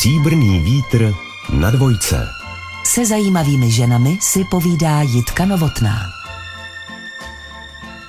Stříbrný vítr na dvojce. Se zajímavými ženami si povídá Jitka Novotná.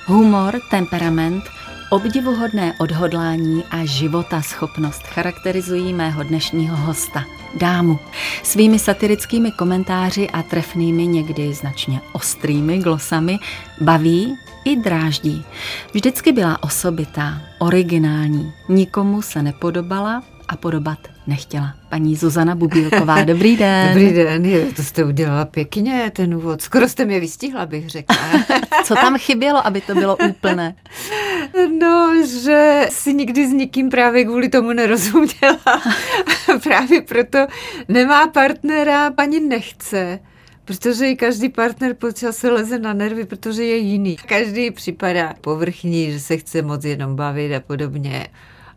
Humor, temperament, obdivuhodné odhodlání a života schopnost charakterizují mého dnešního hosta, dámu. Svými satirickými komentáři a trefnými někdy značně ostrými glosami baví i dráždí. Vždycky byla osobitá, originální, nikomu se nepodobala a podobat nechtěla. Paní Zuzana Bubílková, dobrý den. Dobrý den, je, to jste udělala pěkně, ten úvod. Skoro jste mě vystihla, bych řekla. Co tam chybělo, aby to bylo úplné? No, že si nikdy s nikým právě kvůli tomu nerozuměla. právě proto nemá partnera, paní nechce. Protože i každý partner po čase leze na nervy, protože je jiný. Každý připadá povrchní, že se chce moc jenom bavit a podobně.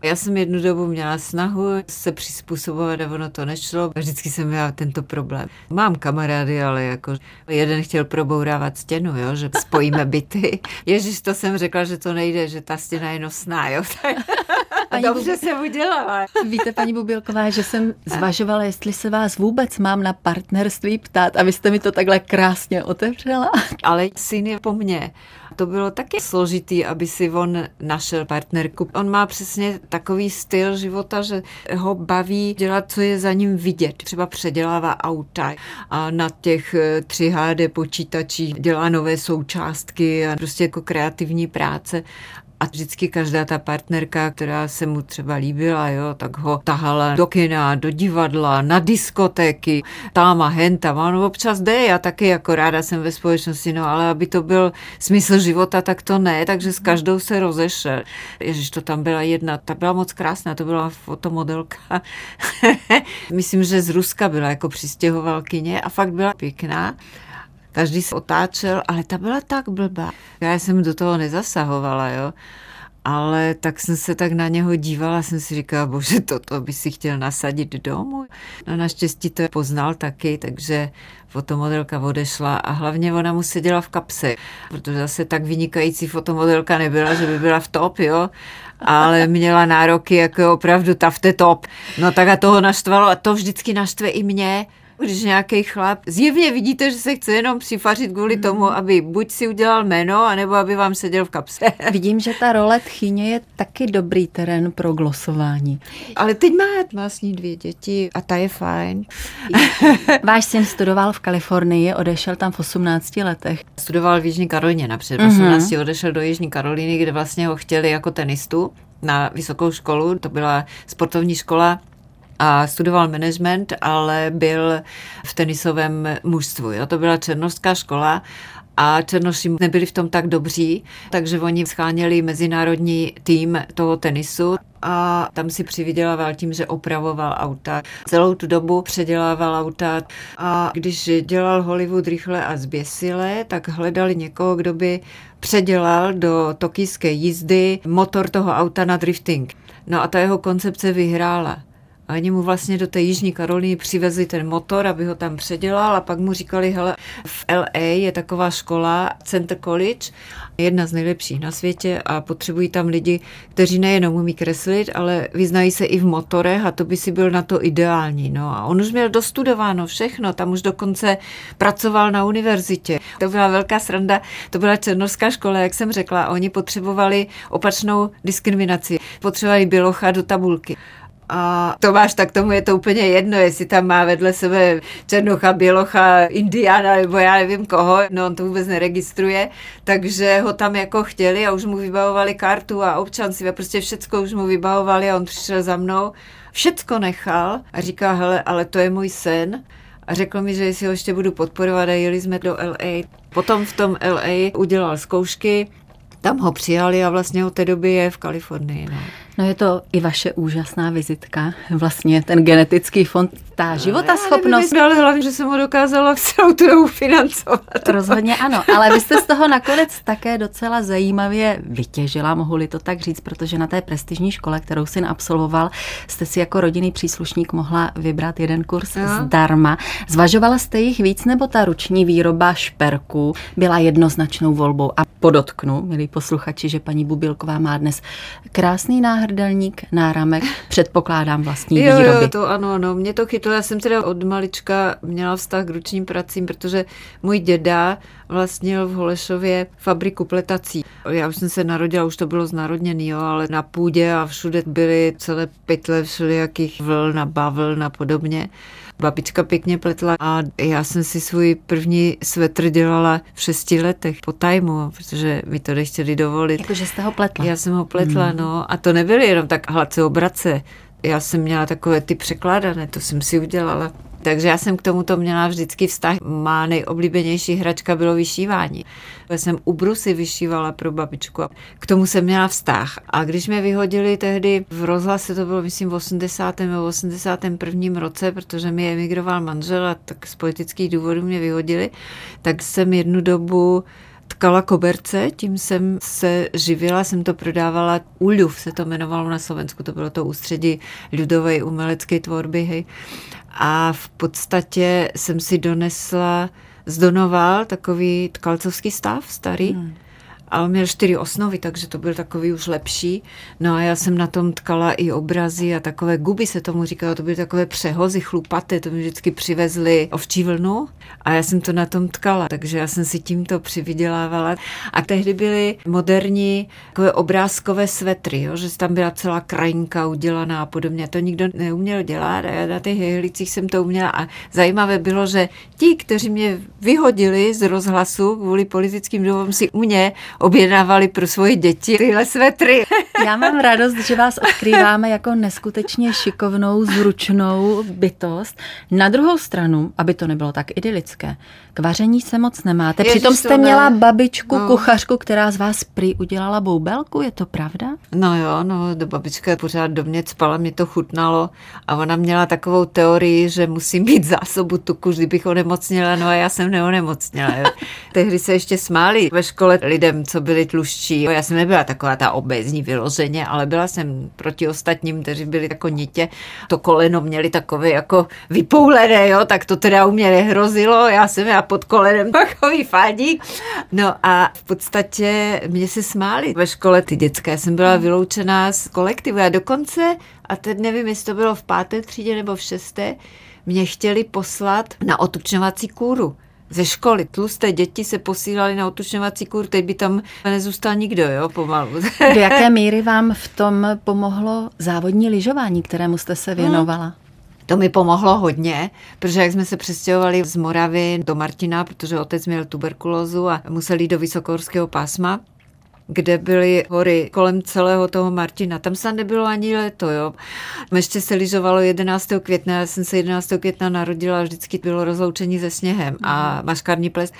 Já jsem jednu dobu měla snahu se přizpůsobovat a ono to nešlo. Vždycky jsem měla tento problém. Mám kamarády, ale jako jeden chtěl probourávat stěnu, jo, že spojíme byty. Ježíš, to jsem řekla, že to nejde, že ta stěna je nosná, jo. A dobře Bub... jsem udělala. Víte, paní Bubilková, že jsem zvažovala, jestli se vás vůbec mám na partnerství ptát a vy jste mi to takhle krásně otevřela. Ale syn je po mně. To bylo taky složitý, aby si on našel partnerku. On má přesně takový styl života, že ho baví dělat, co je za ním vidět. Třeba předělává auta a na těch 3HD eh, počítačích dělá nové součástky a prostě jako kreativní práce. A vždycky každá ta partnerka, která se mu třeba líbila, jo, tak ho tahala do kina, do divadla, na diskotéky, tam a hen tam. A on občas jde, já taky jako ráda jsem ve společnosti, no ale aby to byl smysl života, tak to ne, takže s každou se rozešel. Ježiš, to tam byla jedna, ta byla moc krásná, to byla fotomodelka. Myslím, že z Ruska byla jako přistěhovalkyně a fakt byla pěkná každý se otáčel, ale ta byla tak blbá. Já jsem do toho nezasahovala, jo. Ale tak jsem se tak na něho dívala, jsem si říkala, bože, toto by si chtěl nasadit domů. No naštěstí to poznal taky, takže fotomodelka odešla a hlavně ona mu seděla v kapse, protože zase tak vynikající fotomodelka nebyla, že by byla v top, jo ale měla nároky jako opravdu ta v té top. No tak a toho naštvalo a to vždycky naštve i mě, když nějaký chlap, zjevně vidíte, že se chce jenom přifařit kvůli tomu, mhm. aby buď si udělal jméno, anebo aby vám seděl v kapse. Vidím, že ta role tchyně je taky dobrý terén pro glosování. Ale teď má vlastně dvě děti a ta je fajn. Váš syn studoval v Kalifornii, odešel tam v 18 letech. Studoval v Jižní Karolině napřed. V 18 mm-hmm. odešel do Jižní Karoliny, kde vlastně ho chtěli jako tenistu na vysokou školu. To byla sportovní škola a studoval management, ale byl v tenisovém mužstvu. Jo? To byla černovská škola a Černoši nebyli v tom tak dobří, takže oni scháněli mezinárodní tým toho tenisu a tam si přivydělával tím, že opravoval auta. Celou tu dobu předělával auta a když dělal Hollywood rychle a zběsile, tak hledali někoho, kdo by předělal do tokijské jízdy motor toho auta na drifting. No a ta jeho koncepce vyhrála. A oni mu vlastně do té Jižní Karoliny přivezli ten motor, aby ho tam předělal a pak mu říkali, hele, v LA je taková škola, Center College, jedna z nejlepších na světě a potřebují tam lidi, kteří nejenom umí kreslit, ale vyznají se i v motorech a to by si byl na to ideální. No a on už měl dostudováno všechno, tam už dokonce pracoval na univerzitě. To byla velká sranda, to byla černovská škola, jak jsem řekla, oni potřebovali opačnou diskriminaci. Potřebovali bělocha do tabulky. A Tomáš, tak tomu je to úplně jedno, jestli tam má vedle sebe Černocha, Bělocha, Indiana nebo já nevím koho, no on to vůbec neregistruje, takže ho tam jako chtěli a už mu vybavovali kartu a občanství a prostě všecko už mu vybavovali a on přišel za mnou, všecko nechal a říká, hele, ale to je můj sen a řekl mi, že jestli ho ještě budu podporovat a jeli jsme do LA. Potom v tom LA udělal zkoušky, tam ho přijali a vlastně od té doby je v Kalifornii. No. No je to i vaše úžasná vizitka, vlastně ten genetický fond, ta života schopnost. No, ale hlavně, že jsem ho dokázala celou tu dobu financovat. Rozhodně ano, ale vy jste z toho nakonec také docela zajímavě vytěžila, mohu-li to tak říct, protože na té prestižní škole, kterou syn absolvoval, jste si jako rodinný příslušník mohla vybrat jeden kurz no. zdarma. Zvažovala jste jich víc, nebo ta ruční výroba šperků byla jednoznačnou volbou? A podotknu, milí posluchači, že paní Bubilková má dnes krásný náhrad náhrdelník, náramek, předpokládám vlastní jo, výroby. Jo, to ano, ano, mě to chytlo. Já jsem teda od malička měla vztah k ručním pracím, protože můj děda vlastnil v Holešově fabriku pletací. Já už jsem se narodila, už to bylo znárodněný, jo, ale na půdě a všude byly celé pytle všelijakých vln a bavln a podobně. Babička pěkně pletla a já jsem si svůj první svetr dělala v šesti letech po tajmu, protože mi to nechtěli dovolit. Jakože jste ho pletla. Já jsem ho pletla, hmm. no. A to nebyly jenom tak hladce obrace. Já jsem měla takové ty překládané, to jsem si udělala. Takže já jsem k tomuto měla vždycky vztah. Má nejoblíbenější hračka bylo vyšívání. Já jsem u brusy vyšívala pro babičku a k tomu jsem měla vztah. A když mě vyhodili tehdy v rozhlase, to bylo myslím v 80. nebo 81. roce, protože mi emigroval manžel a tak z politických důvodů mě vyhodili, tak jsem jednu dobu tkala koberce, tím jsem se živila, jsem to prodávala, Uľuv se to jmenovalo na Slovensku, to bylo to ústředí ľudové umělecké tvorby, hej. A v podstatě jsem si donesla z Donoval takový tkalcovský stav starý. Hmm a on měl čtyři osnovy, takže to byl takový už lepší. No a já jsem na tom tkala i obrazy a takové guby se tomu říkalo, to byly takové přehozy chlupaté, to mi vždycky přivezli ovčí vlnu a já jsem to na tom tkala, takže já jsem si tímto přivydělávala. A tehdy byly moderní takové obrázkové svetry, jo, že tam byla celá krajinka udělaná a podobně. To nikdo neuměl dělat a já na těch hehlicích jsem to uměla a zajímavé bylo, že ti, kteří mě vyhodili z rozhlasu kvůli politickým důvodům si u mě objednávali pro svoje děti tyhle svetry. Já mám radost, že vás odkrýváme jako neskutečně šikovnou, zručnou bytost. Na druhou stranu, aby to nebylo tak idylické, k vaření se moc nemáte. Ježiš, Přitom jste měla babičku, no. kuchařku, která z vás prý udělala boubelku, je to pravda? No jo, no, do babička pořád do mě spala, mě to chutnalo a ona měla takovou teorii, že musím mít zásobu tuku, kdybych onemocněla, no a já jsem neonemocněla. Jo. Tehdy se ještě smáli ve škole lidem, co byli tluščí. Já jsem nebyla taková ta obezní vyloženě, ale byla jsem proti ostatním, kteří byli jako nitě. To koleno měli takové jako vypoulené, jo, tak to teda u mě nehrozilo. Já jsem já pod kolenem takový fádík. No a v podstatě mě se smáli ve škole ty dětské. Já jsem byla vyloučená z kolektivu. Já dokonce, a teď nevím, jestli to bylo v páté třídě nebo v šesté, mě chtěli poslat na otučňovací kůru ze školy. Tlusté děti se posílali na otučňovací kur, teď by tam nezůstal nikdo, jo, pomalu. Do jaké míry vám v tom pomohlo závodní lyžování, kterému jste se věnovala? Hmm. To mi pomohlo hodně, protože jak jsme se přestěhovali z Moravy do Martina, protože otec měl tuberkulózu a museli jít do vysokohorského pásma, kde byly hory kolem celého toho Martina. Tam se nebylo ani leto, jo. Ještě se lyžovalo 11. května, já jsem se 11. května narodila a vždycky bylo rozloučení se sněhem a mhm. maškarní ples.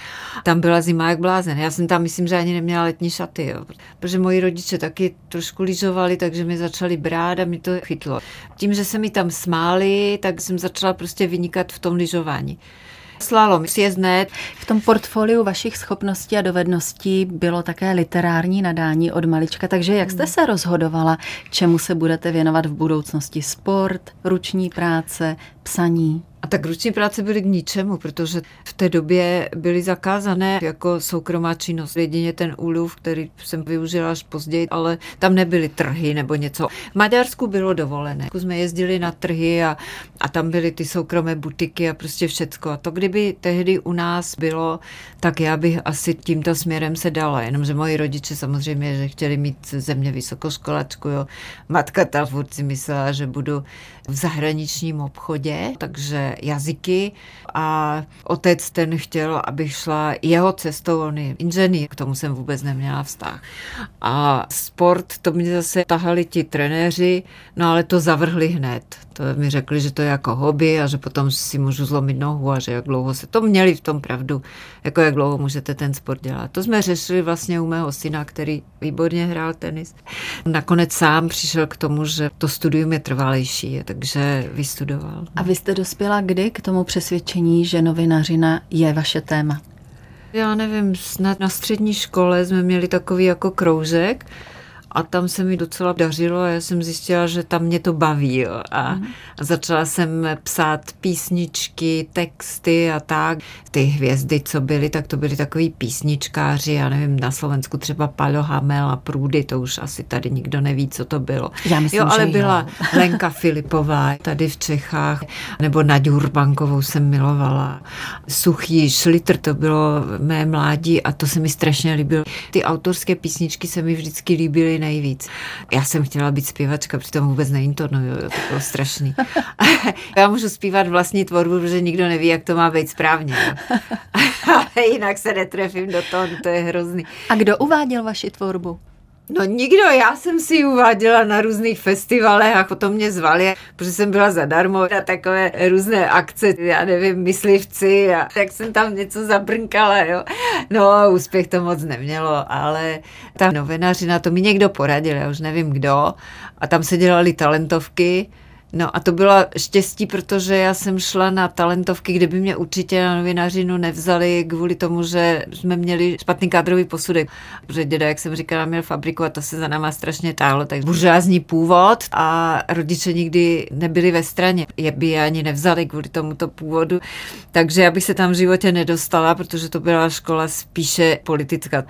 Tam byla zima jak blázen. Já jsem tam, myslím, že ani neměla letní šaty, jo. Protože moji rodiče taky trošku lyžovali, takže mi začali brát a mi to chytlo. Tím, že se mi tam smáli, tak jsem začala prostě vynikat v tom lyžování. Slalom, sjezdné. V tom portfoliu vašich schopností a dovedností bylo také literární nadání od malička, takže jak jste se rozhodovala, čemu se budete věnovat v budoucnosti? Sport, ruční práce, psaní? A tak ruční práce byly k ničemu, protože v té době byly zakázané jako soukromá činnost. Jedině ten úluv, který jsem využila až později, ale tam nebyly trhy nebo něco. V Maďarsku bylo dovolené. Jsme jezdili na trhy a, a tam byly ty soukromé butiky a prostě všecko. A to, kdyby tehdy u nás bylo, tak já bych asi tímto směrem se dala. Jenomže moji rodiče samozřejmě, že chtěli mít ze mě vysokoškolačku. Jo. Matka ta furt si myslela, že budu v zahraničním obchodě, takže jazyky a otec ten chtěl, abych šla jeho cestou, on je inženýr, k tomu jsem vůbec neměla vztah. A sport, to mě zase tahali ti trenéři, no ale to zavrhli hned. To mi řekli, že to je jako hobby a že potom si můžu zlomit nohu a že jak dlouho se to měli v tom pravdu, jako jak dlouho můžete ten sport dělat. To jsme řešili vlastně u mého syna, který výborně hrál tenis. Nakonec sám přišel k tomu, že to studium je trvalejší, takže vystudoval. A vy jste dospěla kdy k tomu přesvědčení, že novinařina je vaše téma? Já nevím, snad na střední škole jsme měli takový jako kroužek, a tam se mi docela dařilo a já jsem zjistila, že tam mě to baví jo. A, mm. a začala jsem psát písničky, texty a tak. Ty hvězdy, co byly, tak to byly takový písničkáři, já nevím, na Slovensku třeba Palo Hamel a Průdy, to už asi tady nikdo neví, co to bylo. Já myslím, jo, ale že byla jo. Lenka Filipová tady v Čechách, nebo Naďu Urbankovou jsem milovala. Suchý šlitr, to bylo mé mládí a to se mi strašně líbilo. Ty autorské písničky se mi vždycky líbily nejvíc. Já jsem chtěla být zpěvačka, přitom vůbec neintonuju, jo, to bylo strašný. Já můžu zpívat vlastní tvorbu, protože nikdo neví, jak to má být správně. Ale jinak se netrefím do toho, to je hrozný. A kdo uváděl vaši tvorbu? No nikdo, já jsem si ji uváděla na různých festivalech a potom mě zvali, protože jsem byla zadarmo na takové různé akce, já nevím, myslivci a tak jsem tam něco zabrnkala, jo. No, úspěch to moc nemělo, ale ta novinařina, to mi někdo poradil, já už nevím kdo, a tam se dělali talentovky, No a to bylo štěstí, protože já jsem šla na talentovky, kde by mě určitě na novinařinu nevzali kvůli tomu, že jsme měli špatný kádrový posudek. Protože děda, jak jsem říkala, měl fabriku a to se za náma strašně táhlo, tak buržázní původ a rodiče nikdy nebyli ve straně. Je by je ani nevzali kvůli tomuto původu. Takže já bych se tam v životě nedostala, protože to byla škola spíše politická.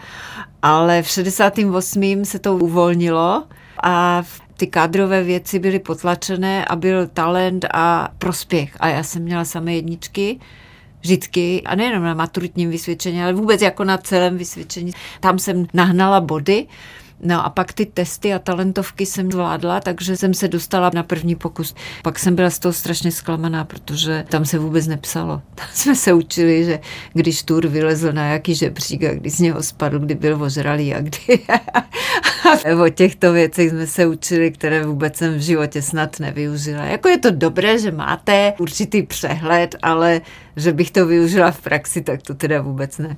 Ale v 68. se to uvolnilo a ty kádrové věci byly potlačené a byl talent a prospěch. A já jsem měla samé jedničky vždycky, a nejenom na maturitním vysvědčení, ale vůbec jako na celém vysvědčení. Tam jsem nahnala body, No a pak ty testy a talentovky jsem zvládla, takže jsem se dostala na první pokus. Pak jsem byla z toho strašně zklamaná, protože tam se vůbec nepsalo. Tam jsme se učili, že když tur vylezl na jaký žebřík a kdy z něho spadl, kdy byl ožralý a kdy. o těchto věcech jsme se učili, které vůbec jsem v životě snad nevyužila. Jako je to dobré, že máte určitý přehled, ale že bych to využila v praxi, tak to teda vůbec ne.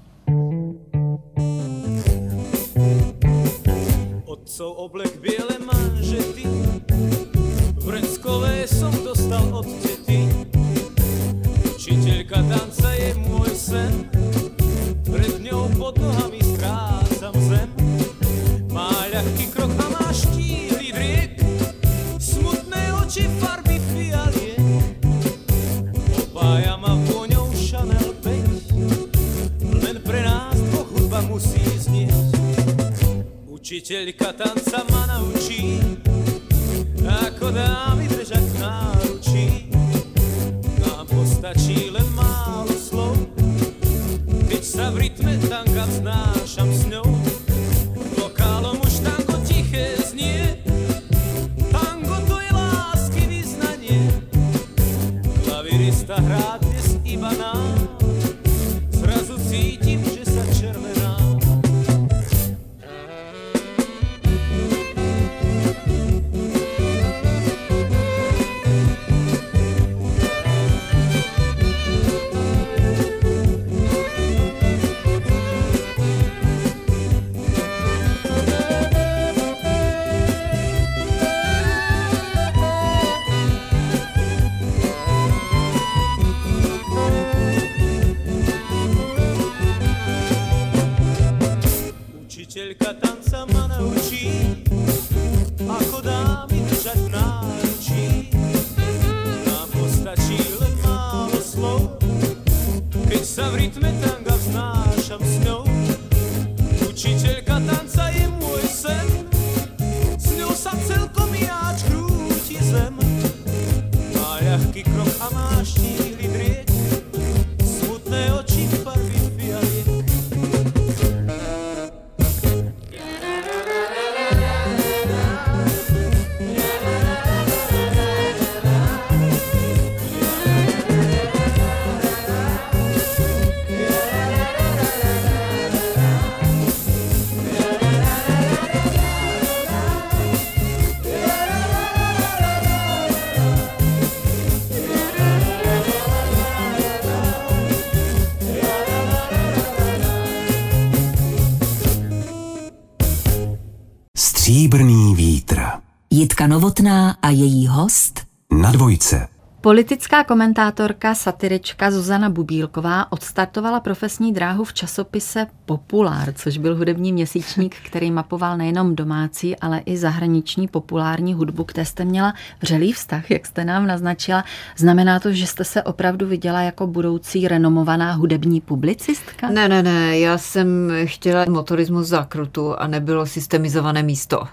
Tanca je môj sen. Pred ňou pod nohami strácam zem. Má ľahký krok a má štíhly driek Smutné oči farby fialiek Opája ma vôňou Chanel 5 Len pre nás dvoch hudba musí znieť Učiteľka tanca ma naučí, ako dámy držať náručí. Nám postačí len Сердца в ритме танго в нашем сне Jitka Novotná a její host Na dvojce. Politická komentátorka, satirička Zuzana Bubílková odstartovala profesní dráhu v časopise Populár, což byl hudební měsíčník, který mapoval nejenom domácí, ale i zahraniční populární hudbu, které jste měla vřelý vztah, jak jste nám naznačila. Znamená to, že jste se opravdu viděla jako budoucí renomovaná hudební publicistka? Ne, ne, ne, já jsem chtěla motorismus zákrutu a nebylo systemizované místo.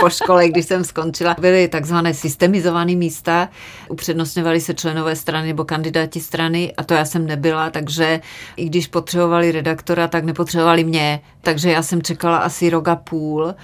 Po škole, když jsem skončila, byly takzvané systemizované místa, upřednostňovaly se členové strany nebo kandidáti strany a to já jsem nebyla, takže i když potřebovali redaktora, tak nepotřebovali mě, takže já jsem čekala asi rok a půl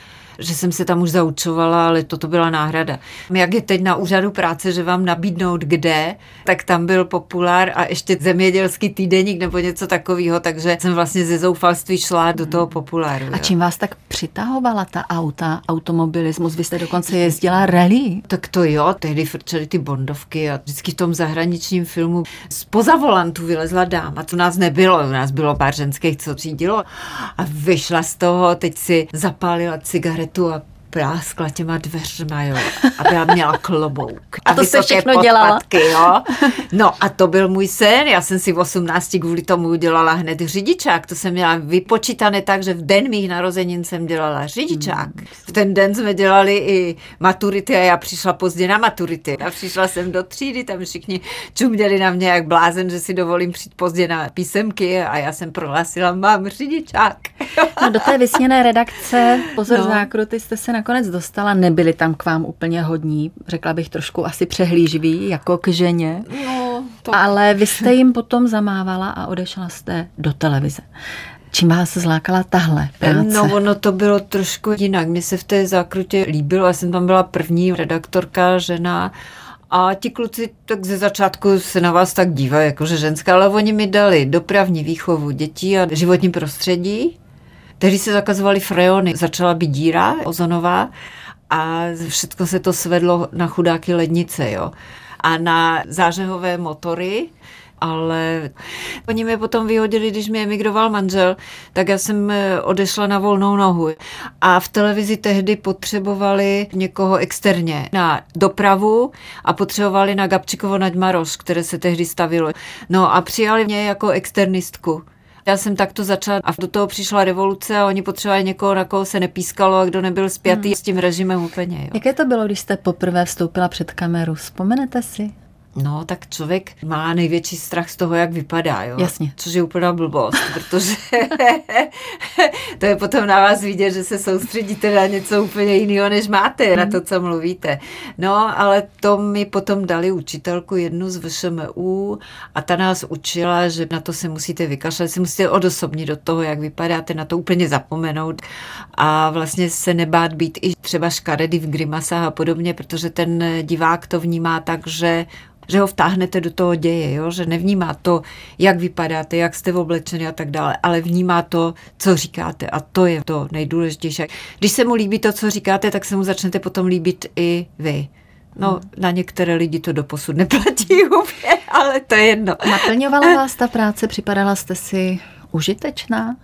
že jsem se tam už zaučovala, ale toto byla náhrada. Jak je teď na úřadu práce, že vám nabídnout kde, tak tam byl populár a ještě zemědělský týdeník nebo něco takového, takže jsem vlastně ze zoufalství šla do toho populáru. A čím vás tak přitahovala ta auta, automobilismus? Vy jste dokonce jezdila rally. Tak to jo, tehdy frčely ty bondovky a vždycky v tom zahraničním filmu spoza volantu vylezla dáma, to nás nebylo, u nás bylo pár ženských, co řídilo a vyšla z toho, teď si zapálila cigaretu tu a práskla těma dveřma, jo. A byla měla klobouk. A, a to jste všechno podpatky, dělala. Jo. No a to byl můj sen. Já jsem si v 18 kvůli tomu udělala hned řidičák. To jsem měla vypočítané tak, že v den mých narozenin jsem dělala řidičák. Hmm. V ten den jsme dělali i maturity a já přišla pozdě na maturity. A přišla jsem do třídy, tam všichni čuměli na mě jak blázen, že si dovolím přijít pozdě na písemky a já jsem prohlásila, mám řidičák. No do té vysněné redakce Pozor no. zákruty jste se nakonec dostala, nebyli tam k vám úplně hodní, řekla bych trošku asi přehlíživí, jako k ženě. No, to... Ale vy jste jim potom zamávala a odešla jste do televize. Čím vás zlákala tahle práce? No ono to bylo trošku jinak. Mně se v té zákrutě líbilo, já jsem tam byla první redaktorka, žena a ti kluci tak ze začátku se na vás tak dívají, jakože ženská, ale oni mi dali dopravní výchovu dětí a životní prostředí Tehdy se zakazovaly freony, začala být díra ozonová a všechno se to svedlo na chudáky lednice, jo. A na zářehové motory, ale oni mě potom vyhodili, když mi emigroval manžel, tak já jsem eh, odešla na volnou nohu. A v televizi tehdy potřebovali někoho externě na dopravu a potřebovali na Gabčikovo Naďmaroš, které se tehdy stavilo. No a přijali mě jako externistku. Já jsem takto začala a do toho přišla revoluce a oni potřebovali někoho, na koho se nepískalo a kdo nebyl spjatý hmm. s tím režimem úplně. Jo. Jaké to bylo, když jste poprvé vstoupila před kameru? Vzpomenete si? No, tak člověk má největší strach z toho, jak vypadá, jo. Jasně. Což je úplná blbost, protože to je potom na vás vidět, že se soustředíte na něco úplně jiného, než máte, mm. na to, co mluvíte. No, ale to mi potom dali učitelku jednu z VŠMU a ta nás učila, že na to se musíte vykašlat, se musíte odosobnit do toho, jak vypadáte, na to úplně zapomenout a vlastně se nebát být i třeba škaredy v grimasách a podobně, protože ten divák to vnímá tak, že že ho vtáhnete do toho děje, jo? že nevnímá to, jak vypadáte, jak jste oblečeni a tak dále, ale vnímá to, co říkáte a to je to nejdůležitější. Když se mu líbí to, co říkáte, tak se mu začnete potom líbit i vy. No, hmm. na některé lidi to doposud neplatí úplně, ale to je jedno. Naplňovala vás ta práce? Připadala jste si užitečná?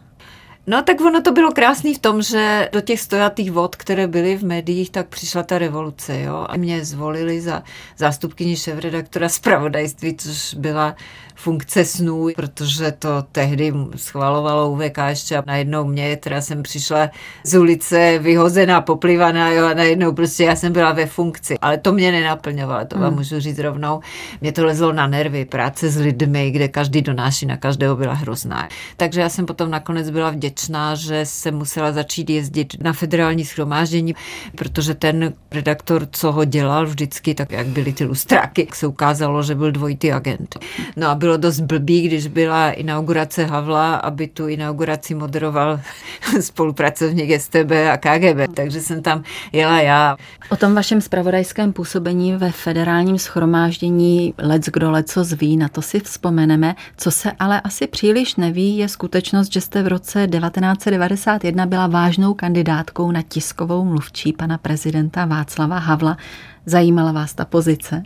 No tak ono to bylo krásný v tom, že do těch stojatých vod, které byly v médiích, tak přišla ta revoluce, jo. A mě zvolili za zástupkyni šéf-redaktora zpravodajství, což byla funkce snů, protože to tehdy schvalovalo UVK ještě a najednou mě, teda jsem přišla z ulice vyhozená, poplivaná, jo, a najednou prostě já jsem byla ve funkci, ale to mě nenaplňovalo, to vám hmm. můžu říct rovnou. Mě to lezlo na nervy, práce s lidmi, kde každý donáší na každého byla hrozná. Takže já jsem potom nakonec byla vděčná, že jsem musela začít jezdit na federální schromáždění, protože ten redaktor, co ho dělal vždycky, tak jak byly ty lustráky, se ukázalo, že byl dvojitý agent. No a bylo dost blbý, když byla inaugurace Havla, aby tu inauguraci moderoval spolupracovník STB a KGB, takže jsem tam jela já. O tom vašem spravodajském působení ve federálním schromáždění Lec kdo leco zví, na to si vzpomeneme. Co se ale asi příliš neví, je skutečnost, že jste v roce 1991 byla vážnou kandidátkou na tiskovou mluvčí pana prezidenta Václava Havla. Zajímala vás ta pozice?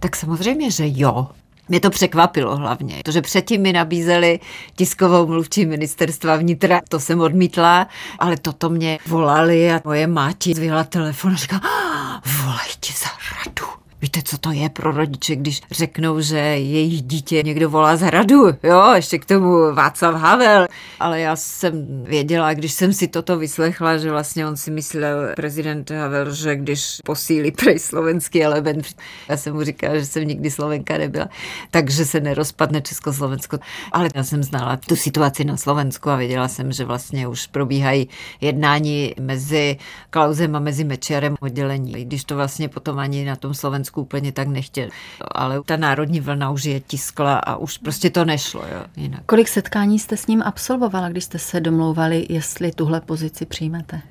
Tak samozřejmě, že jo. Mě to překvapilo hlavně, protože předtím mi nabízeli tiskovou mluvčí ministerstva vnitra, to jsem odmítla, ale toto mě volali a moje máti zvěla telefon a říká, ah, volaj ti za radu. Víte, co to je pro rodiče, když řeknou, že jejich dítě někdo volá z hradu, jo, ještě k tomu Václav Havel. Ale já jsem věděla, když jsem si toto vyslechla, že vlastně on si myslel, prezident Havel, že když posílí prej slovenský element, já jsem mu říkala, že jsem nikdy Slovenka nebyla, takže se nerozpadne Československo. Ale já jsem znala tu situaci na Slovensku a věděla jsem, že vlastně už probíhají jednání mezi Klausem a mezi Mečiarem oddělení, když to vlastně potom ani na tom Slovensku úplně tak nechtěl. Ale ta národní vlna už je tiskla a už prostě to nešlo. Jo, jinak. Kolik setkání jste s ním absolvovala, když jste se domlouvali, jestli tuhle pozici přijmete?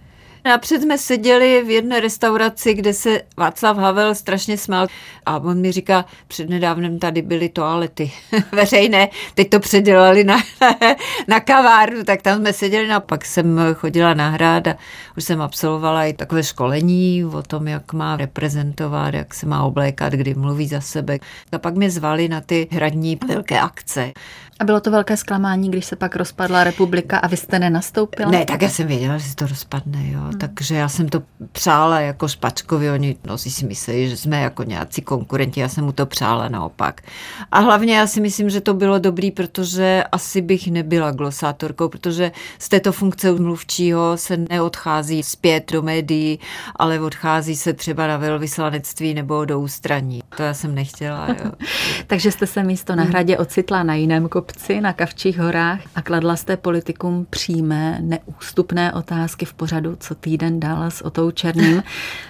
Napřed jsme seděli v jedné restauraci, kde se Václav Havel strašně smál a on mi říká, přednedávnem tady byly toalety veřejné, teď to předělali na, na kavárnu, tak tam jsme seděli no a pak jsem chodila na hrad a už jsem absolvovala i takové školení o tom, jak má reprezentovat, jak se má oblékat, kdy mluví za sebe. A pak mě zvali na ty hradní velké akce. A bylo to velké zklamání, když se pak rozpadla republika a vy jste nenastoupila? Ne, tak já jsem věděla, že se to rozpadne, jo. Hmm. Takže já jsem to přála jako Špačkovi, oni no, si mysleli, že jsme jako nějací konkurenti, já jsem mu to přála naopak. A hlavně já si myslím, že to bylo dobrý, protože asi bych nebyla glosátorkou, protože z této funkce mluvčího se neodchází zpět do médií, ale odchází se třeba na velvyslanectví nebo do ústraní. To já jsem nechtěla, jo. Takže jste se místo na hradě ocitla na jiném kopci kopci na Kavčích horách a kladla jste politikům přímé, neústupné otázky v pořadu Co týden dál s Otou Černým.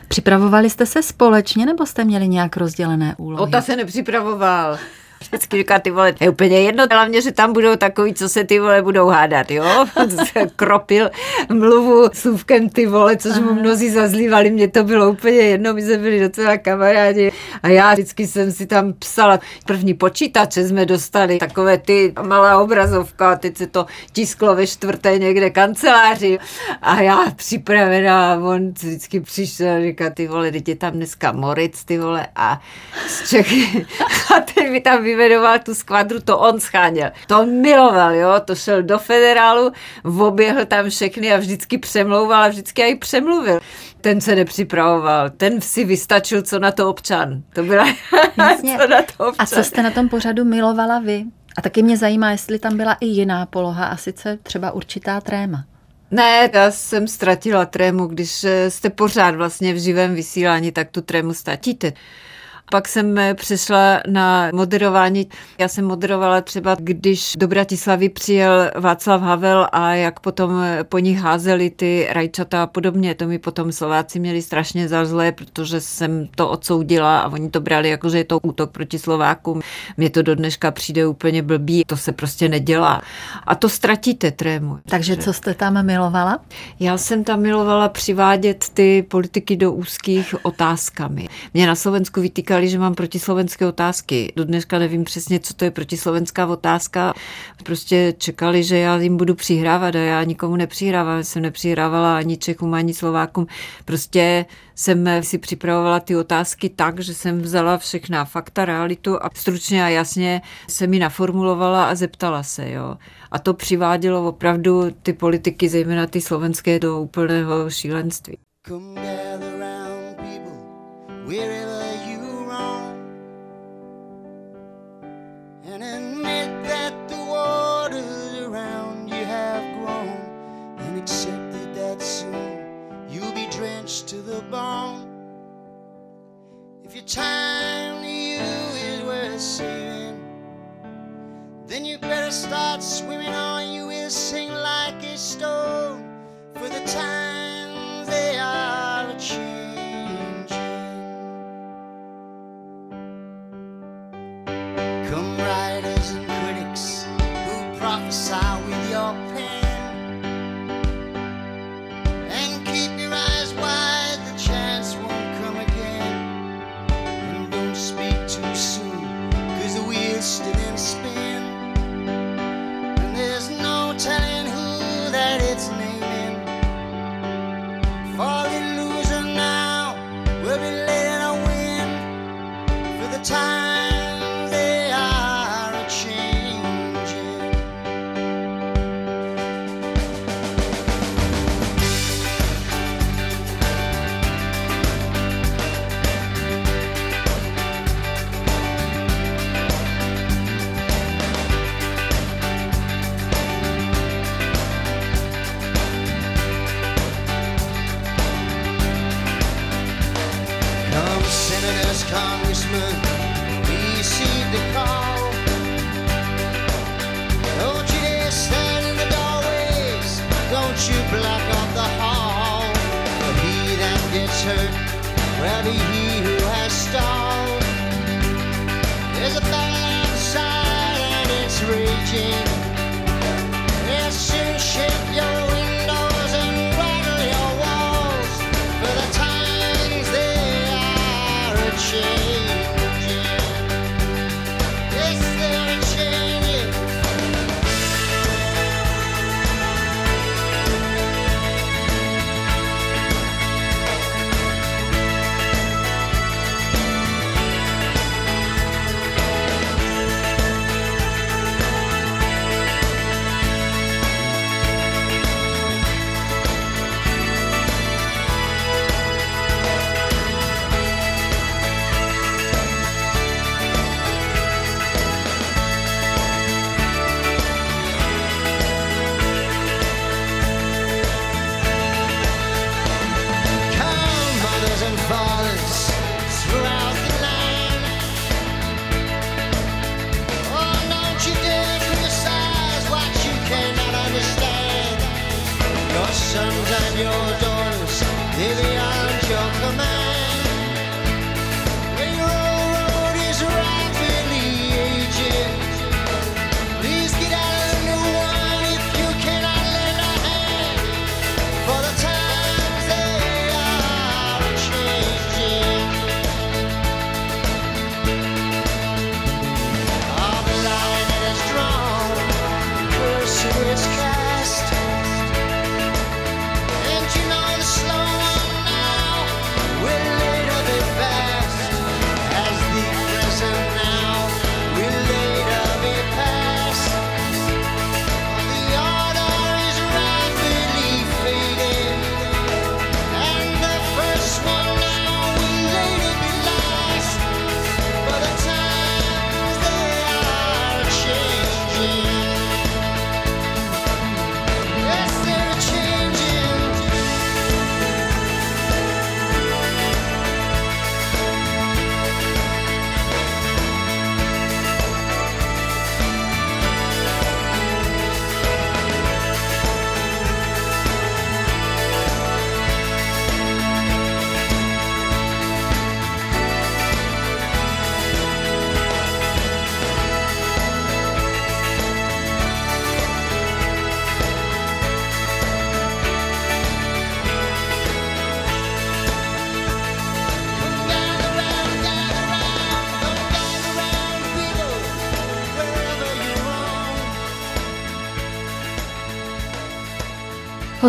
Připravovali jste se společně nebo jste měli nějak rozdělené úlohy? Ota se nepřipravoval vždycky říká, ty vole, je úplně jedno, hlavně, že tam budou takový, co se ty vole budou hádat, jo? Kropil mluvu slůvkem ty vole, což mu mnozí zazlívali, mě to bylo úplně jedno, my jsme byli docela kamarádi. A já vždycky jsem si tam psala, první počítače jsme dostali, takové ty malá obrazovka, teď se to tisklo ve čtvrté někde kanceláři. A já připravená, on vždycky přišel a říká, ty vole, teď je tam dneska Moritz, ty vole, a z Čechy, a teď mi tam vyvedoval tu skvadru, to on scháněl. To on miloval, jo, to šel do federálu, oběhl tam všechny a vždycky přemlouval a vždycky aj přemluvil. Ten se nepřipravoval, ten si vystačil, co na to občan. To byla, Jasně. co na to občan. A co jste na tom pořadu milovala vy? A taky mě zajímá, jestli tam byla i jiná poloha, a sice třeba určitá tréma. Ne, já jsem ztratila trému, když jste pořád vlastně v živém vysílání, tak tu trému ztratíte. Pak jsem eh, přešla na moderování. Já jsem moderovala třeba, když do Bratislavy přijel Václav Havel a jak potom eh, po nich házeli ty rajčata a podobně. To mi potom Slováci měli strašně za zlé, protože jsem to odsoudila a oni to brali jako, že je to útok proti Slovákům. Mně to do dneška přijde úplně blbý. To se prostě nedělá. A to ztratíte trému. Takže co jste tam milovala? Já jsem tam milovala přivádět ty politiky do úzkých otázkami. Mě na Slovensku vytýkali říkali, že mám protislovenské otázky. Do dneška nevím přesně, co to je protislovenská otázka. Prostě čekali, že já jim budu přihrávat a já nikomu nepřihrávám. Jsem nepřihrávala ani Čechům, ani Slovákům. Prostě jsem si připravovala ty otázky tak, že jsem vzala všechna fakta, realitu a stručně a jasně se mi naformulovala a zeptala se. Jo. A to přivádělo opravdu ty politiky, zejména ty slovenské, do úplného šílenství. Come gather round people, wherever If your time to you is worth saving, then you better start swimming or you will sink like a stone. For the times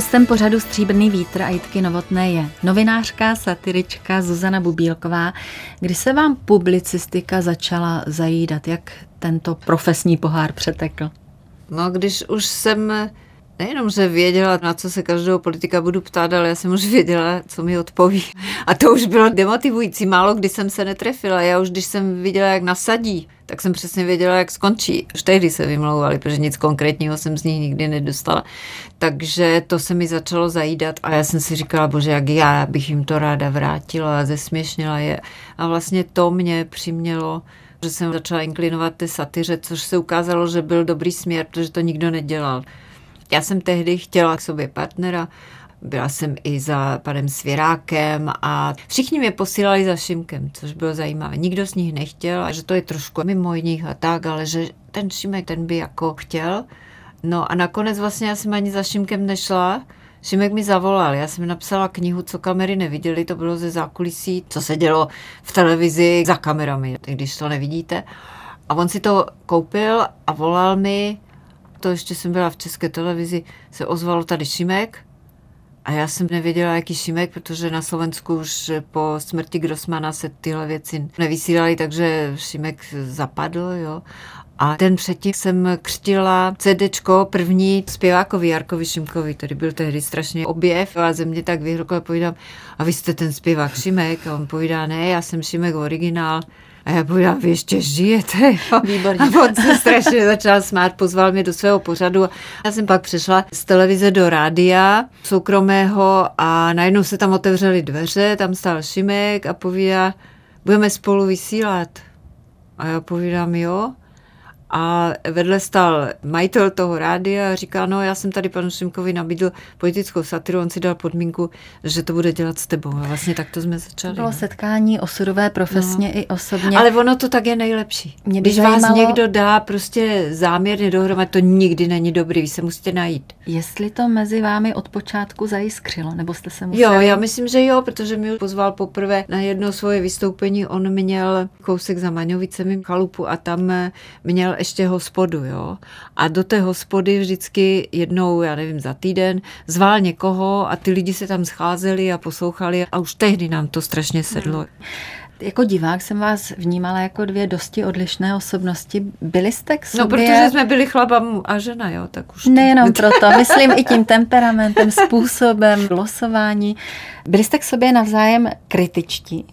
Hostem pořadu Stříbrný vítr a Jitky Novotné je novinářka, satirička Zuzana Bubílková. Kdy se vám publicistika začala zajídat? Jak tento profesní pohár přetekl? No, když už jsem nejenom, že věděla, na co se každého politika budu ptát, ale já jsem už věděla, co mi odpoví. A to už bylo demotivující. Málo kdy jsem se netrefila. Já už když jsem viděla, jak nasadí, tak jsem přesně věděla, jak skončí. Už tehdy se vymlouvali, protože nic konkrétního jsem z nich nikdy nedostala. Takže to se mi začalo zajídat a já jsem si říkala, bože, jak já bych jim to ráda vrátila a zesměšnila je. A vlastně to mě přimělo že jsem začala inklinovat té satyře, což se ukázalo, že byl dobrý směr, protože to nikdo nedělal. Já jsem tehdy chtěla k sobě partnera, byla jsem i za panem Svěrákem a všichni mě posílali za Šimkem, což bylo zajímavé. Nikdo z nich nechtěl a že to je trošku mimo nich a tak, ale že ten Šimek, ten by jako chtěl. No a nakonec vlastně já jsem ani za Šimkem nešla, Šimek mi zavolal, já jsem napsala knihu, co kamery neviděli, to bylo ze zákulisí, co se dělo v televizi za kamerami, když to nevidíte. A on si to koupil a volal mi, to ještě jsem byla v české televizi, se ozval tady Šimek a já jsem nevěděla, jaký Šimek, protože na Slovensku už po smrti Grossmana se tyhle věci nevysílaly, takže Šimek zapadl, jo. A ten předtím jsem křtila CDčko první zpěvákovi Jarkovi Šimkovi, který byl tehdy strašně objev a ze mě tak vyhrokla, povídám, a vy jste ten zpěvák Šimek? A on povídá, ne, já jsem Šimek originál. A já povídám, vy ještě žijete? Jo? Výborně. A on se strašně začal smát, pozval mě do svého pořadu. Já jsem pak přešla z televize do rádia soukromého a najednou se tam otevřely dveře, tam stál Šimek a povídá, budeme spolu vysílat. A já povídám, jo. A vedle stál majitel toho rádia a říká, no já jsem tady panu Šimkovi nabídl politickou satiru, on si dal podmínku, že to bude dělat s tebou. A vlastně tak to jsme začali. Bylo no. setkání osudové profesně no. i osobně. Ale ono to tak je nejlepší. Mě Když vás zajímalo- někdo dá prostě záměrně dohromady, to nikdy není dobrý, vy se musíte najít. Jestli to mezi vámi od počátku zajiskřilo, nebo jste se museli... Jo, já myslím, že jo, protože mě pozval poprvé na jedno svoje vystoupení. On měl kousek za Maňovicemi chalupu a tam měl ještě hospodu, jo. A do té hospody vždycky jednou, já nevím, za týden zval někoho a ty lidi se tam scházeli a poslouchali a už tehdy nám to strašně sedlo. Jako divák jsem vás vnímala jako dvě dosti odlišné osobnosti. Byli jste k sobě... No, protože jsme byli chlapa a žena, jo, tak už... to- Nejenom proto, myslím i tím temperamentem, způsobem, losování. Byli jste k sobě navzájem kritičtí.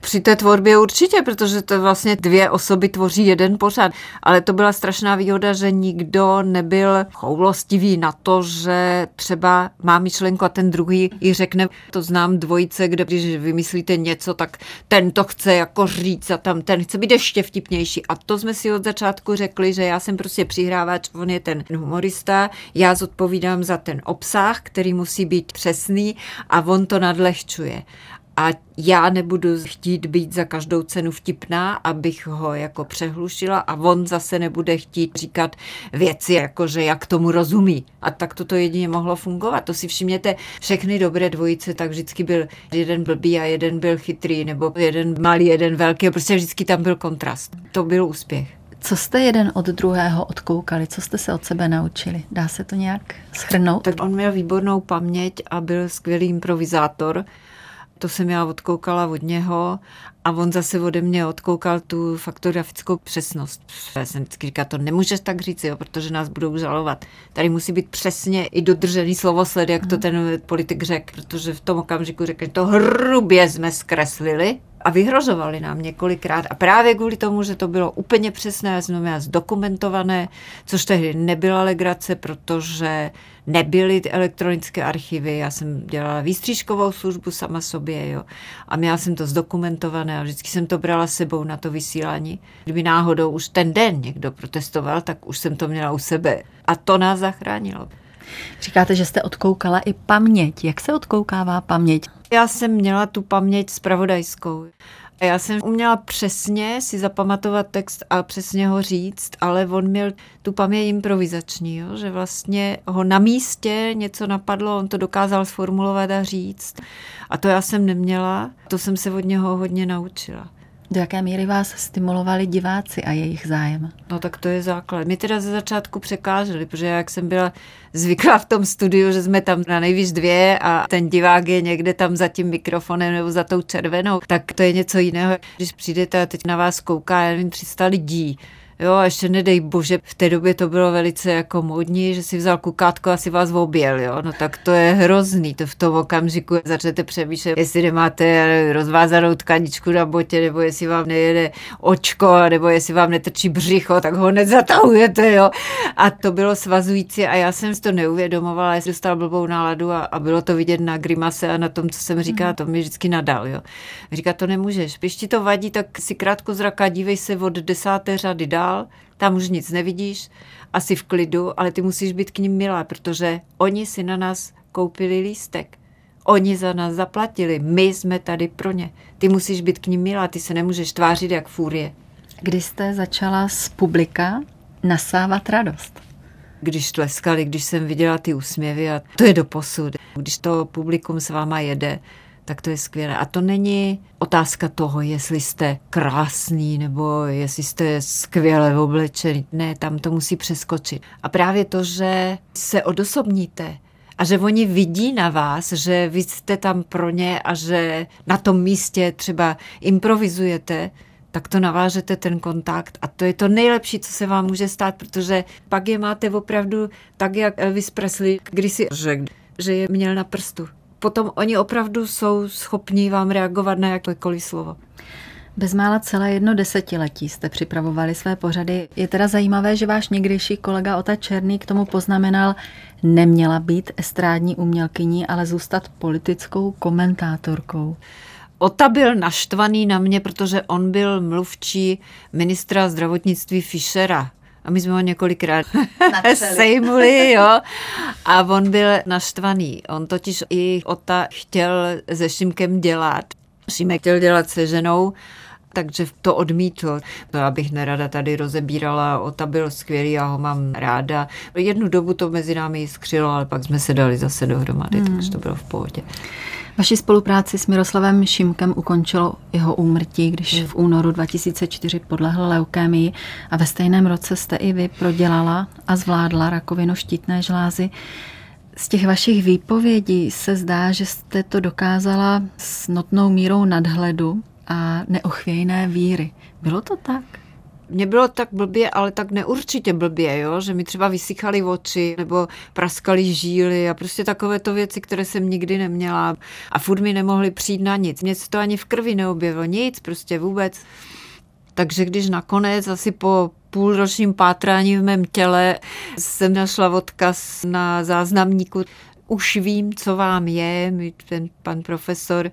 Při té tvorbě určitě, protože to vlastně dvě osoby tvoří jeden pořad. Ale to byla strašná výhoda, že nikdo nebyl choulostivý na to, že třeba má myšlenku a ten druhý ji řekne. To znám dvojice, kde když vymyslíte něco, tak ten to chce jako říct a tam ten chce být ještě vtipnější. A to jsme si od začátku řekli, že já jsem prostě přihrávač, on je ten humorista, já zodpovídám za ten obsah, který musí být přesný a on to nadlehčuje a já nebudu chtít být za každou cenu vtipná, abych ho jako přehlušila a on zase nebude chtít říkat věci, jako že jak tomu rozumí. A tak toto jedině mohlo fungovat. To si všimněte, všechny dobré dvojice, tak vždycky byl jeden blbý a jeden byl chytrý, nebo jeden malý, jeden velký, prostě vždycky tam byl kontrast. To byl úspěch. Co jste jeden od druhého odkoukali? Co jste se od sebe naučili? Dá se to nějak schrnout? Tak on měl výbornou paměť a byl skvělý improvizátor. To jsem já odkoukala od něho a on zase ode mě odkoukal tu faktografickou přesnost. Já jsem vždycky říkala, to nemůžeš tak říct, jo, protože nás budou žalovat. Tady musí být přesně i dodržený slovosled, jak to ten politik řekl, protože v tom okamžiku řekl, že to hrubě jsme zkreslili a vyhrožovali nám několikrát. A právě kvůli tomu, že to bylo úplně přesné, měla zdokumentované, což tehdy nebyla legrace, protože nebyly ty elektronické archivy, já jsem dělala výstřížkovou službu sama sobě, jo. A měla jsem to zdokumentované a vždycky jsem to brala s sebou na to vysílání. Kdyby náhodou už ten den někdo protestoval, tak už jsem to měla u sebe. A to nás zachránilo. Říkáte, že jste odkoukala i paměť. Jak se odkoukává paměť? Já jsem měla tu paměť spravodajskou. Já jsem uměla přesně si zapamatovat text a přesně ho říct, ale on měl tu paměť improvizační, jo? že vlastně ho na místě něco napadlo, on to dokázal sformulovat a říct. A to já jsem neměla, to jsem se od něho hodně naučila. Do jaké míry vás stimulovali diváci a jejich zájem? No tak to je základ. My teda ze začátku překáželi, protože jak jsem byla zvyklá v tom studiu, že jsme tam na nejvíc dvě a ten divák je někde tam za tím mikrofonem nebo za tou červenou, tak to je něco jiného. Když přijdete a teď na vás kouká, já nevím, 300 lidí, Jo, a ještě nedej bože, v té době to bylo velice jako módní, že si vzal kukátko a si vás objel, jo. No tak to je hrozný, to v tom okamžiku začnete přemýšlet, jestli nemáte rozvázanou tkaničku na botě, nebo jestli vám nejede očko, nebo jestli vám netrčí břicho, tak ho hned zatahujete, jo. A to bylo svazující a já jsem si to neuvědomovala, já jsem dostala blbou náladu a, a bylo to vidět na grimase a na tom, co jsem říkala, to mi vždycky nadal, jo. Říká, to nemůžeš, když ti to vadí, tak si krátko zraka, dívej se od desáté řady dál, tam už nic nevidíš, asi v klidu, ale ty musíš být k ním milá, protože oni si na nás koupili lístek. Oni za nás zaplatili, my jsme tady pro ně. Ty musíš být k ním milá, ty se nemůžeš tvářit jak fúrie. Kdy jste začala z publika nasávat radost? Když tleskali, když jsem viděla ty úsměvy a to je do posud. Když to publikum s váma jede, tak to je skvělé. A to není otázka toho, jestli jste krásný nebo jestli jste skvěle oblečený. Ne, tam to musí přeskočit. A právě to, že se odosobníte, a že oni vidí na vás, že vy jste tam pro ně a že na tom místě třeba improvizujete, tak to navážete ten kontakt. A to je to nejlepší, co se vám může stát, protože pak je máte opravdu tak, jak Elvis Presley když si řekl, že je měl na prstu. Potom oni opravdu jsou schopní vám reagovat na jakékoliv slovo. Bezmála celé jedno desetiletí jste připravovali své pořady. Je teda zajímavé, že váš někdejší kolega Ota Černý k tomu poznamenal, neměla být estrádní umělkyní, ale zůstat politickou komentátorkou. Ota byl naštvaný na mě, protože on byl mluvčí ministra zdravotnictví Fischera. A my jsme ho několikrát sejmuli, jo. A on byl naštvaný. On totiž i Ota chtěl se Šimkem dělat. Šimek chtěl dělat se ženou, takže to odmítl. To já bych nerada tady rozebírala, Ota byl skvělý, já ho mám ráda. Jednu dobu to mezi námi skřilo, ale pak jsme se dali zase dohromady, hmm. takže to bylo v pohodě. Vaši spolupráci s Miroslavem Šimkem ukončilo jeho úmrtí, když v únoru 2004 podlehl leukémii a ve stejném roce jste i vy prodělala a zvládla rakovinu štítné žlázy. Z těch vašich výpovědí se zdá, že jste to dokázala s notnou mírou nadhledu a neochvějné víry. Bylo to tak? Mně bylo tak blbě, ale tak neurčitě blbě, jo? že mi třeba vysychaly oči nebo praskaly žíly a prostě takové to věci, které jsem nikdy neměla a furt mi nemohli přijít na nic. Mně se to ani v krvi neobjevilo, nic, prostě vůbec. Takže když nakonec asi po půlročním pátrání v mém těle jsem našla odkaz na záznamníku, už vím, co vám je, ten pan profesor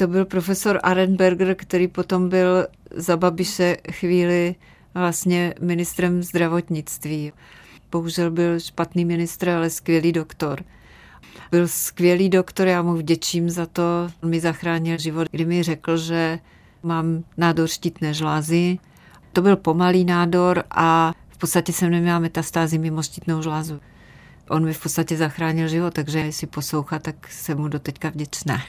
to byl profesor Arenberger, který potom byl za Babiše chvíli vlastně ministrem zdravotnictví. Bohužel byl špatný ministr, ale skvělý doktor. Byl skvělý doktor, já mu vděčím za to. On mi zachránil život, kdy mi řekl, že mám nádor štítné žlázy. To byl pomalý nádor a v podstatě jsem neměla metastázy mimo štítnou žlázu on mi v podstatě zachránil život, takže jestli poslouchá, tak jsem mu doteďka vděčná.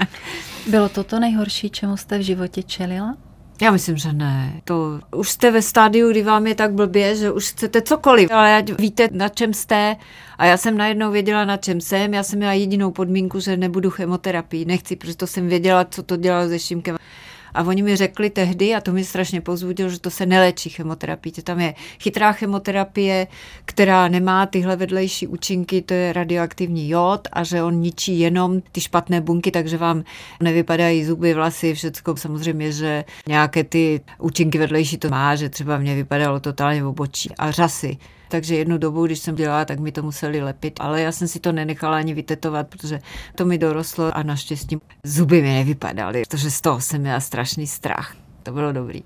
Bylo to to nejhorší, čemu jste v životě čelila? Já myslím, že ne. To už jste ve stádiu, kdy vám je tak blbě, že už chcete cokoliv, ale ať víte, na čem jste. A já jsem najednou věděla, na čem jsem. Já jsem měla jedinou podmínku, že nebudu chemoterapii. Nechci, protože to jsem věděla, co to dělalo se Šimkem. A oni mi řekli tehdy, a to mi strašně pozbudilo, že to se neléčí chemoterapii. To tam je chytrá chemoterapie, která nemá tyhle vedlejší účinky, to je radioaktivní jod a že on ničí jenom ty špatné bunky, takže vám nevypadají zuby, vlasy, všecko. Samozřejmě, že nějaké ty účinky vedlejší to má, že třeba mě vypadalo totálně obočí a řasy takže jednu dobu, když jsem dělala, tak mi to museli lepit, ale já jsem si to nenechala ani vytetovat, protože to mi dorostlo a naštěstí zuby mi nevypadaly, protože z toho jsem měla strašný strach. To bylo dobrý.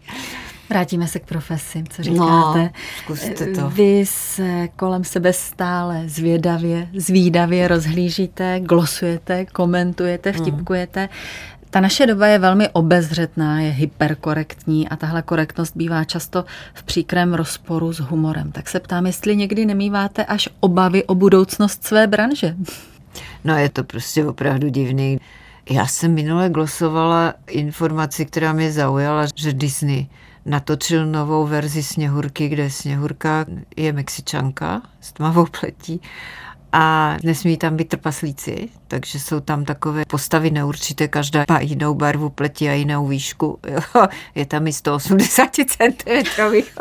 Vrátíme se k profesi, co říkáte. No, zkuste to. Vy se kolem sebe stále zvědavě, zvídavě rozhlížíte, glosujete, komentujete, vtipkujete. Ta naše doba je velmi obezřetná, je hyperkorektní a tahle korektnost bývá často v příkrém rozporu s humorem. Tak se ptám, jestli někdy nemýváte až obavy o budoucnost své branže. No je to prostě opravdu divný. Já jsem minule glosovala informaci, která mě zaujala, že Disney natočil novou verzi Sněhurky, kde Sněhurka je Mexičanka s tmavou pletí a nesmí tam být trpaslíci, takže jsou tam takové postavy neurčité, každá má jinou barvu pleti a jinou výšku. Jo. Je tam i 180 cm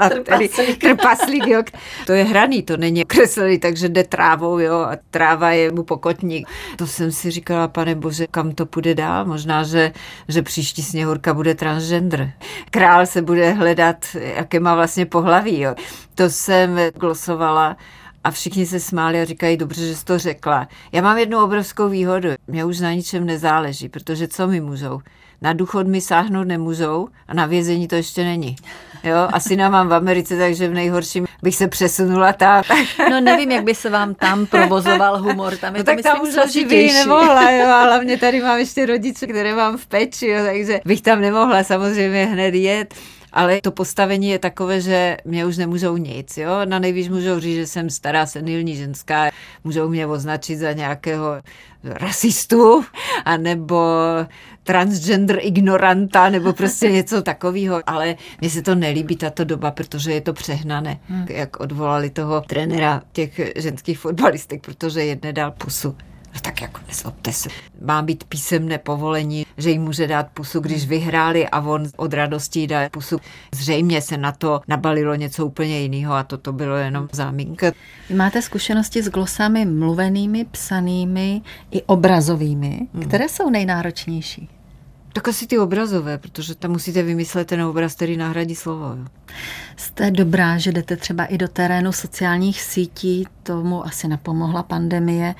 trpaslík. trpaslík jo. To je hraný, to není kreslený, takže jde trávou jo, a tráva je mu pokotník. To jsem si říkala, pane bože, kam to půjde dál? Možná, že, že příští sněhurka bude transgender. Král se bude hledat, jaké má vlastně pohlaví. Jo. To jsem glosovala a všichni se smáli a říkají, dobře, že jsi to řekla. Já mám jednu obrovskou výhodu. Mě už na ničem nezáleží, protože co mi můžou? Na důchod mi sáhnout nemůžou a na vězení to ještě není. Jo, asi na mám v Americe, takže v nejhorším bych se přesunula tam. No nevím, jak by se vám tam provozoval humor. Tam je no to, tak tam už asi by nemohla, jo, a hlavně tady mám ještě rodiče, které mám v peči, jo, takže bych tam nemohla samozřejmě hned jet ale to postavení je takové, že mě už nemůžou nic. Jo? Na nejvíc můžou říct, že jsem stará senilní ženská, můžou mě označit za nějakého rasistu, anebo transgender ignoranta, nebo prostě něco takového. Ale mně se to nelíbí, tato doba, protože je to přehnané. Hmm. Jak odvolali toho trenéra těch ženských fotbalistek, protože jedne dal pusu. No tak jako nezlobte se. Má být písemné povolení, že jim může dát pusu, když vyhráli a on od radosti dá pusu. Zřejmě se na to nabalilo něco úplně jiného a toto bylo jenom záminka. Vy máte zkušenosti s glosami mluvenými, psanými i obrazovými. Hmm. Které jsou nejnáročnější? Tak asi ty obrazové, protože tam musíte vymyslet ten obraz, který nahradí slovo. Jo. Jste dobrá, že jdete třeba i do terénu sociálních sítí, tomu asi napomohla pandemie.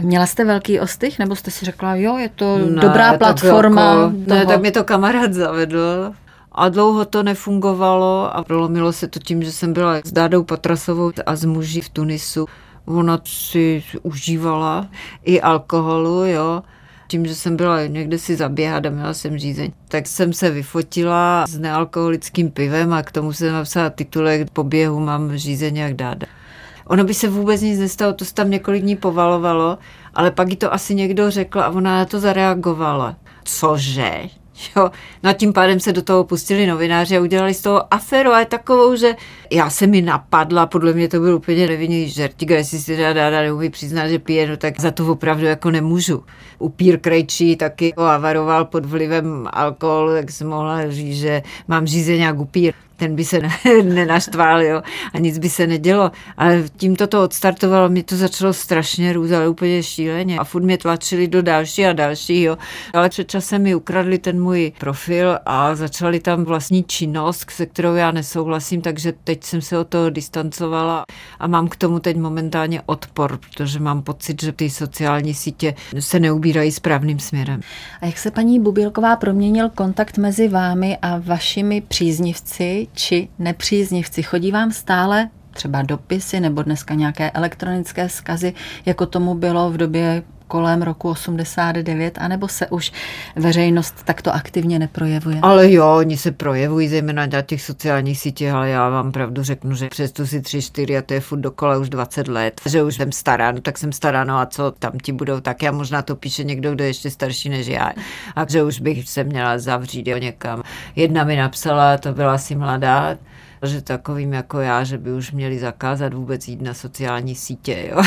Měla jste velký ostych, nebo jste si řekla, jo, je to ne, dobrá platforma? Tak jako, ne, tak mě to kamarád zavedl. A dlouho to nefungovalo a prolomilo se to tím, že jsem byla s Dádou Patrasovou a s muži v Tunisu. Ona si užívala i alkoholu, jo. Tím, že jsem byla někde si zaběhat a měla jsem řízení, tak jsem se vyfotila s nealkoholickým pivem a k tomu jsem napsala titulek po běhu mám řízení jak dáda. Ono by se vůbec nic nestalo, to se tam několik dní povalovalo, ale pak jí to asi někdo řekl a ona na to zareagovala. Cože? Jo, no a tím pádem se do toho pustili novináři a udělali z toho aferu, ale takovou, že já se mi napadla, podle mě to byl úplně nevinný žertiga, jestli si teda neumí přiznat, že pije, no tak za to opravdu jako nemůžu. Upír Krejčí taky avaroval pod vlivem alkoholu, tak jsem mohla říct, že mám řízení jak upír ten by se nenaštval, jo, a nic by se nedělo. Ale tím to odstartovalo, mě to začalo strašně růst, ale úplně šíleně. A furt mě tlačili do další a další, jo. Ale před časem mi ukradli ten můj profil a začali tam vlastní činnost, se kterou já nesouhlasím, takže teď jsem se od toho distancovala a mám k tomu teď momentálně odpor, protože mám pocit, že ty sociální sítě se neubírají správným směrem. A jak se paní Bubílková proměnil kontakt mezi vámi a vašimi příznivci, či nepříznivci. Chodí vám stále třeba dopisy nebo dneska nějaké elektronické skazy, jako tomu bylo v době kolem roku 89, anebo se už veřejnost takto aktivně neprojevuje? Ale jo, oni se projevují zejména na těch sociálních sítích, ale já vám pravdu řeknu, že přes tu si tři, čtyři a to je furt dokola už 20 let, že už jsem stará, no tak jsem stará, no a co tam ti budou, tak já možná to píše někdo, kdo je ještě starší než já. A že už bych se měla zavřít jo, někam. Jedna mi napsala, to byla asi mladá, že takovým jako já, že by už měli zakázat vůbec jít na sociální sítě. Jo?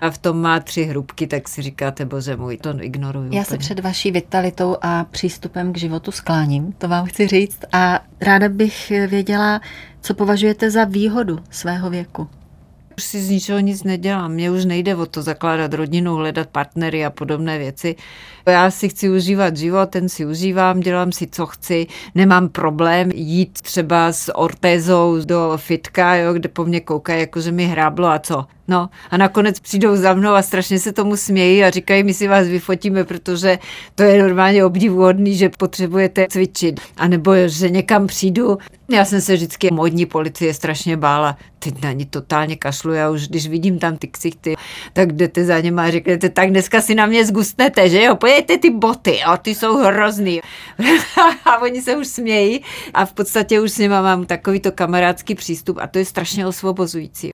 A v tom má tři hrubky, tak si říkáte, bože můj, to ignoruju. Já se před vaší vitalitou a přístupem k životu skláním, to vám chci říct. A ráda bych věděla, co považujete za výhodu svého věku. Už si z ničeho nic nedělám. Mně už nejde o to zakládat rodinu, hledat partnery a podobné věci. Já si chci užívat život, ten si užívám, dělám si, co chci. Nemám problém jít třeba s ortézou do fitka, jo, kde po mně koukají, jako že mi hráblo a co. No a nakonec přijdou za mnou a strašně se tomu smějí a říkají, my si vás vyfotíme, protože to je normálně obdivuhodný, že potřebujete cvičit. A nebo že někam přijdu. Já jsem se vždycky modní policie strašně bála. Teď na ní totálně kašlu, já už když vidím tam ty ksichty, tak jdete za něma a řeknete, tak dneska si na mě zgustnete, že jo, pojďte ty boty, a ty jsou hrozný. a oni se už smějí a v podstatě už s nima mám takovýto kamarádský přístup a to je strašně osvobozující.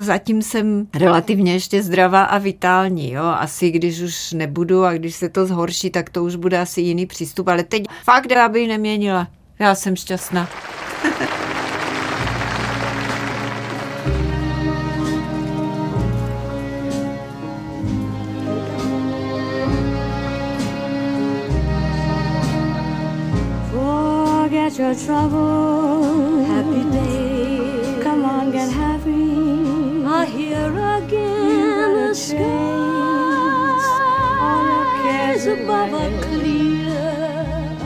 Zatím jsem relativně ještě zdravá a vitální, jo. Asi když už nebudu a když se to zhorší, tak to už bude asi jiný přístup, ale teď fakt, bych neměnila. Já jsem šťastná. Your trouble. Happy day. Come on, get happy. I hear again the skies. All your cares above are clear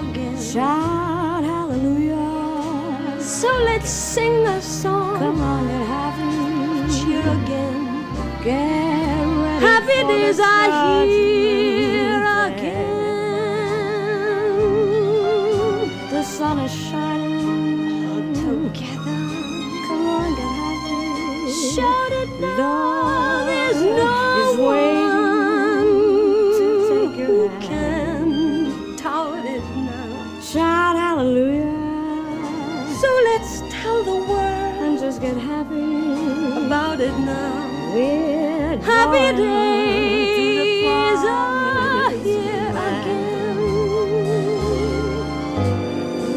again. Shout hallelujah. So let's sing a song. Come on, get happy. Cheer again. Get ready. Happy days are here Shout it now. There's no one who can tout it now. Shout hallelujah. So let's tell the world and just get happy about it now. We're happy days are here again.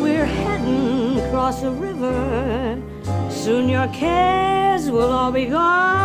We're heading across the river. Soon your cares will all be gone.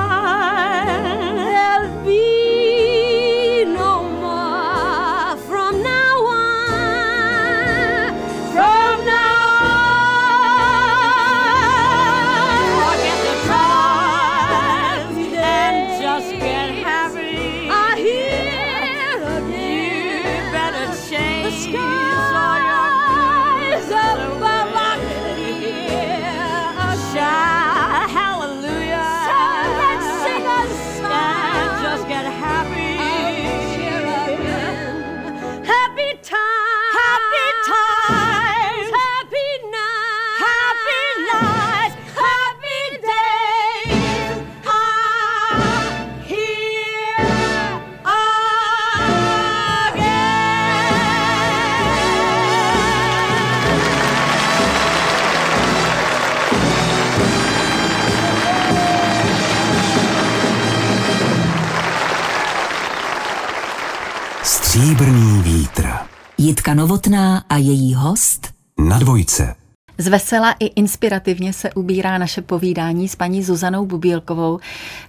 A její host Na dvojce. Zvesela i inspirativně se ubírá naše povídání s paní Zuzanou Bubílkovou.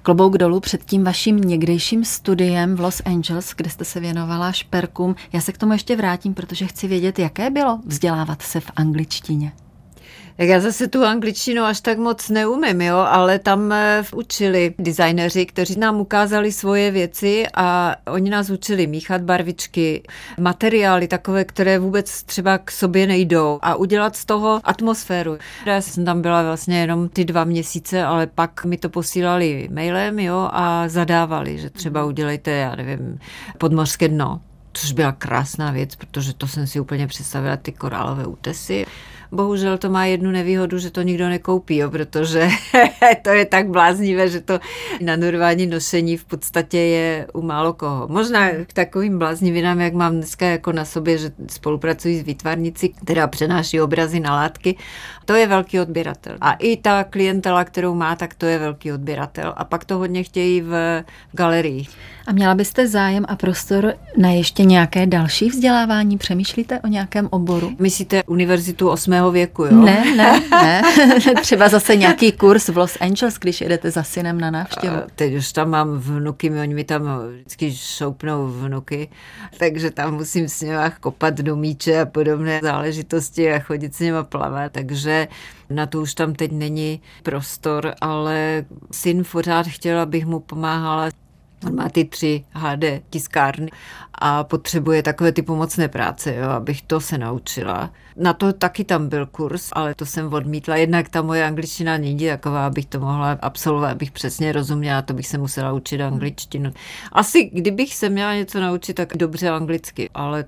Klobouk dolů před tím vaším někdejším studiem v Los Angeles, kde jste se věnovala šperkům. Já se k tomu ještě vrátím, protože chci vědět, jaké bylo vzdělávat se v angličtině. Tak já zase tu angličtinu až tak moc neumím, jo, ale tam eh, učili designéři, kteří nám ukázali svoje věci a oni nás učili míchat barvičky, materiály takové, které vůbec třeba k sobě nejdou a udělat z toho atmosféru. Já jsem tam byla vlastně jenom ty dva měsíce, ale pak mi to posílali mailem, jo, a zadávali, že třeba udělejte, já nevím, podmořské dno což byla krásná věc, protože to jsem si úplně představila, ty korálové útesy. Bohužel to má jednu nevýhodu, že to nikdo nekoupí, jo, protože to je tak bláznivé, že to na normální nošení v podstatě je u málo koho. Možná k takovým bláznivinám, jak mám dneska jako na sobě, že spolupracuji s výtvarnicí, která přenáší obrazy na látky, to je velký odběratel. A i ta klientela, kterou má, tak to je velký odběratel. A pak to hodně chtějí v galerii. A měla byste zájem a prostor na ještě nějaké další vzdělávání? Přemýšlíte o nějakém oboru? Myslíte univerzitu 8. věku, jo? Ne, ne, ne. Třeba zase nějaký kurz v Los Angeles, když jedete za synem na návštěvu. A teď už tam mám vnuky, oni mi tam vždycky šoupnou vnuky, takže tam musím s nimi kopat do míče a podobné záležitosti a chodit s nimi plavat, takže na to už tam teď není prostor, ale syn pořád chtěl, abych mu pomáhala On má ty tři HD tiskárny a potřebuje takové ty pomocné práce, jo, abych to se naučila. Na to taky tam byl kurz, ale to jsem odmítla. Jednak ta moje angličtina není taková, abych to mohla absolvovat, abych přesně rozuměla, to bych se musela učit angličtinu. Asi kdybych se měla něco naučit, tak dobře anglicky, ale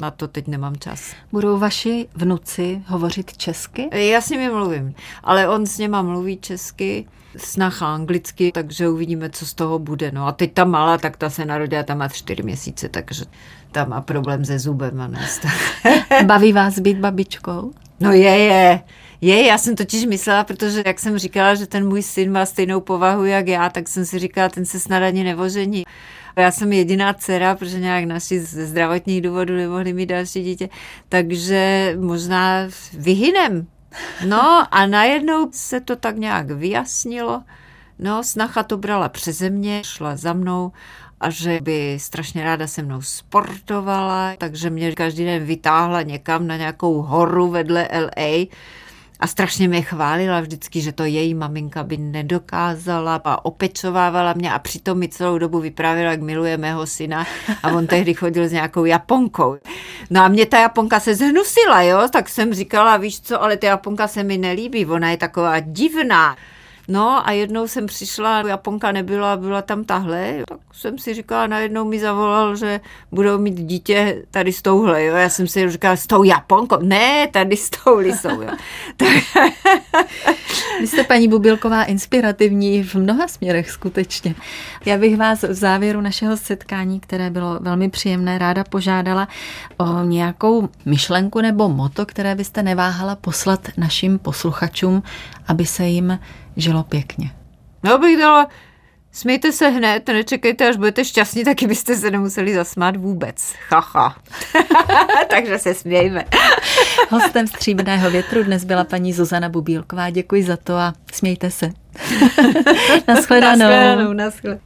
na to teď nemám čas. Budou vaši vnuci hovořit česky? Já s nimi mluvím, ale on s něma mluví česky, snacha anglicky, takže uvidíme, co z toho bude. No a teď ta malá, tak ta se narodila, ta má čtyři měsíce, takže tam má problém se zubem a. Baví vás být babičkou? No je, je. Je, já jsem totiž myslela, protože jak jsem říkala, že ten můj syn má stejnou povahu jak já, tak jsem si říkala, ten se snad ani nevožení. Já jsem jediná dcera, protože nějak naši ze zdravotních důvodů nemohli mít další dítě, takže možná vyhynem. No a najednou se to tak nějak vyjasnilo. No, snacha to brala přeze mě, šla za mnou a že by strašně ráda se mnou sportovala, takže mě každý den vytáhla někam na nějakou horu vedle LA a strašně mě chválila vždycky, že to její maminka by nedokázala a opečovávala mě a přitom mi celou dobu vyprávěla, jak miluje mého syna a on tehdy chodil s nějakou Japonkou. No a mě ta Japonka se zhnusila, jo, tak jsem říkala, víš co, ale ta Japonka se mi nelíbí, ona je taková divná. No a jednou jsem přišla, Japonka nebyla, byla tam tahle, tak jsem si říkala, najednou mi zavolal, že budou mít dítě tady s touhle, jo. Já jsem si říkala, s tou Japonkou? Ne, tady s tou lisou, jo. Tak... Vy jste, paní Bubilková, inspirativní v mnoha směrech skutečně. Já bych vás v závěru našeho setkání, které bylo velmi příjemné, ráda požádala o nějakou myšlenku nebo moto, které byste neváhala poslat našim posluchačům, aby se jim žilo pěkně. No bych dala, smějte se hned, nečekejte, až budete šťastní, taky byste se nemuseli zasmát vůbec. Haha. Takže se smějme. Hostem Stříbrného větru dnes byla paní Zuzana Bubílková. Děkuji za to a smějte se. Naschledanou. Naschledanou, naschledanou.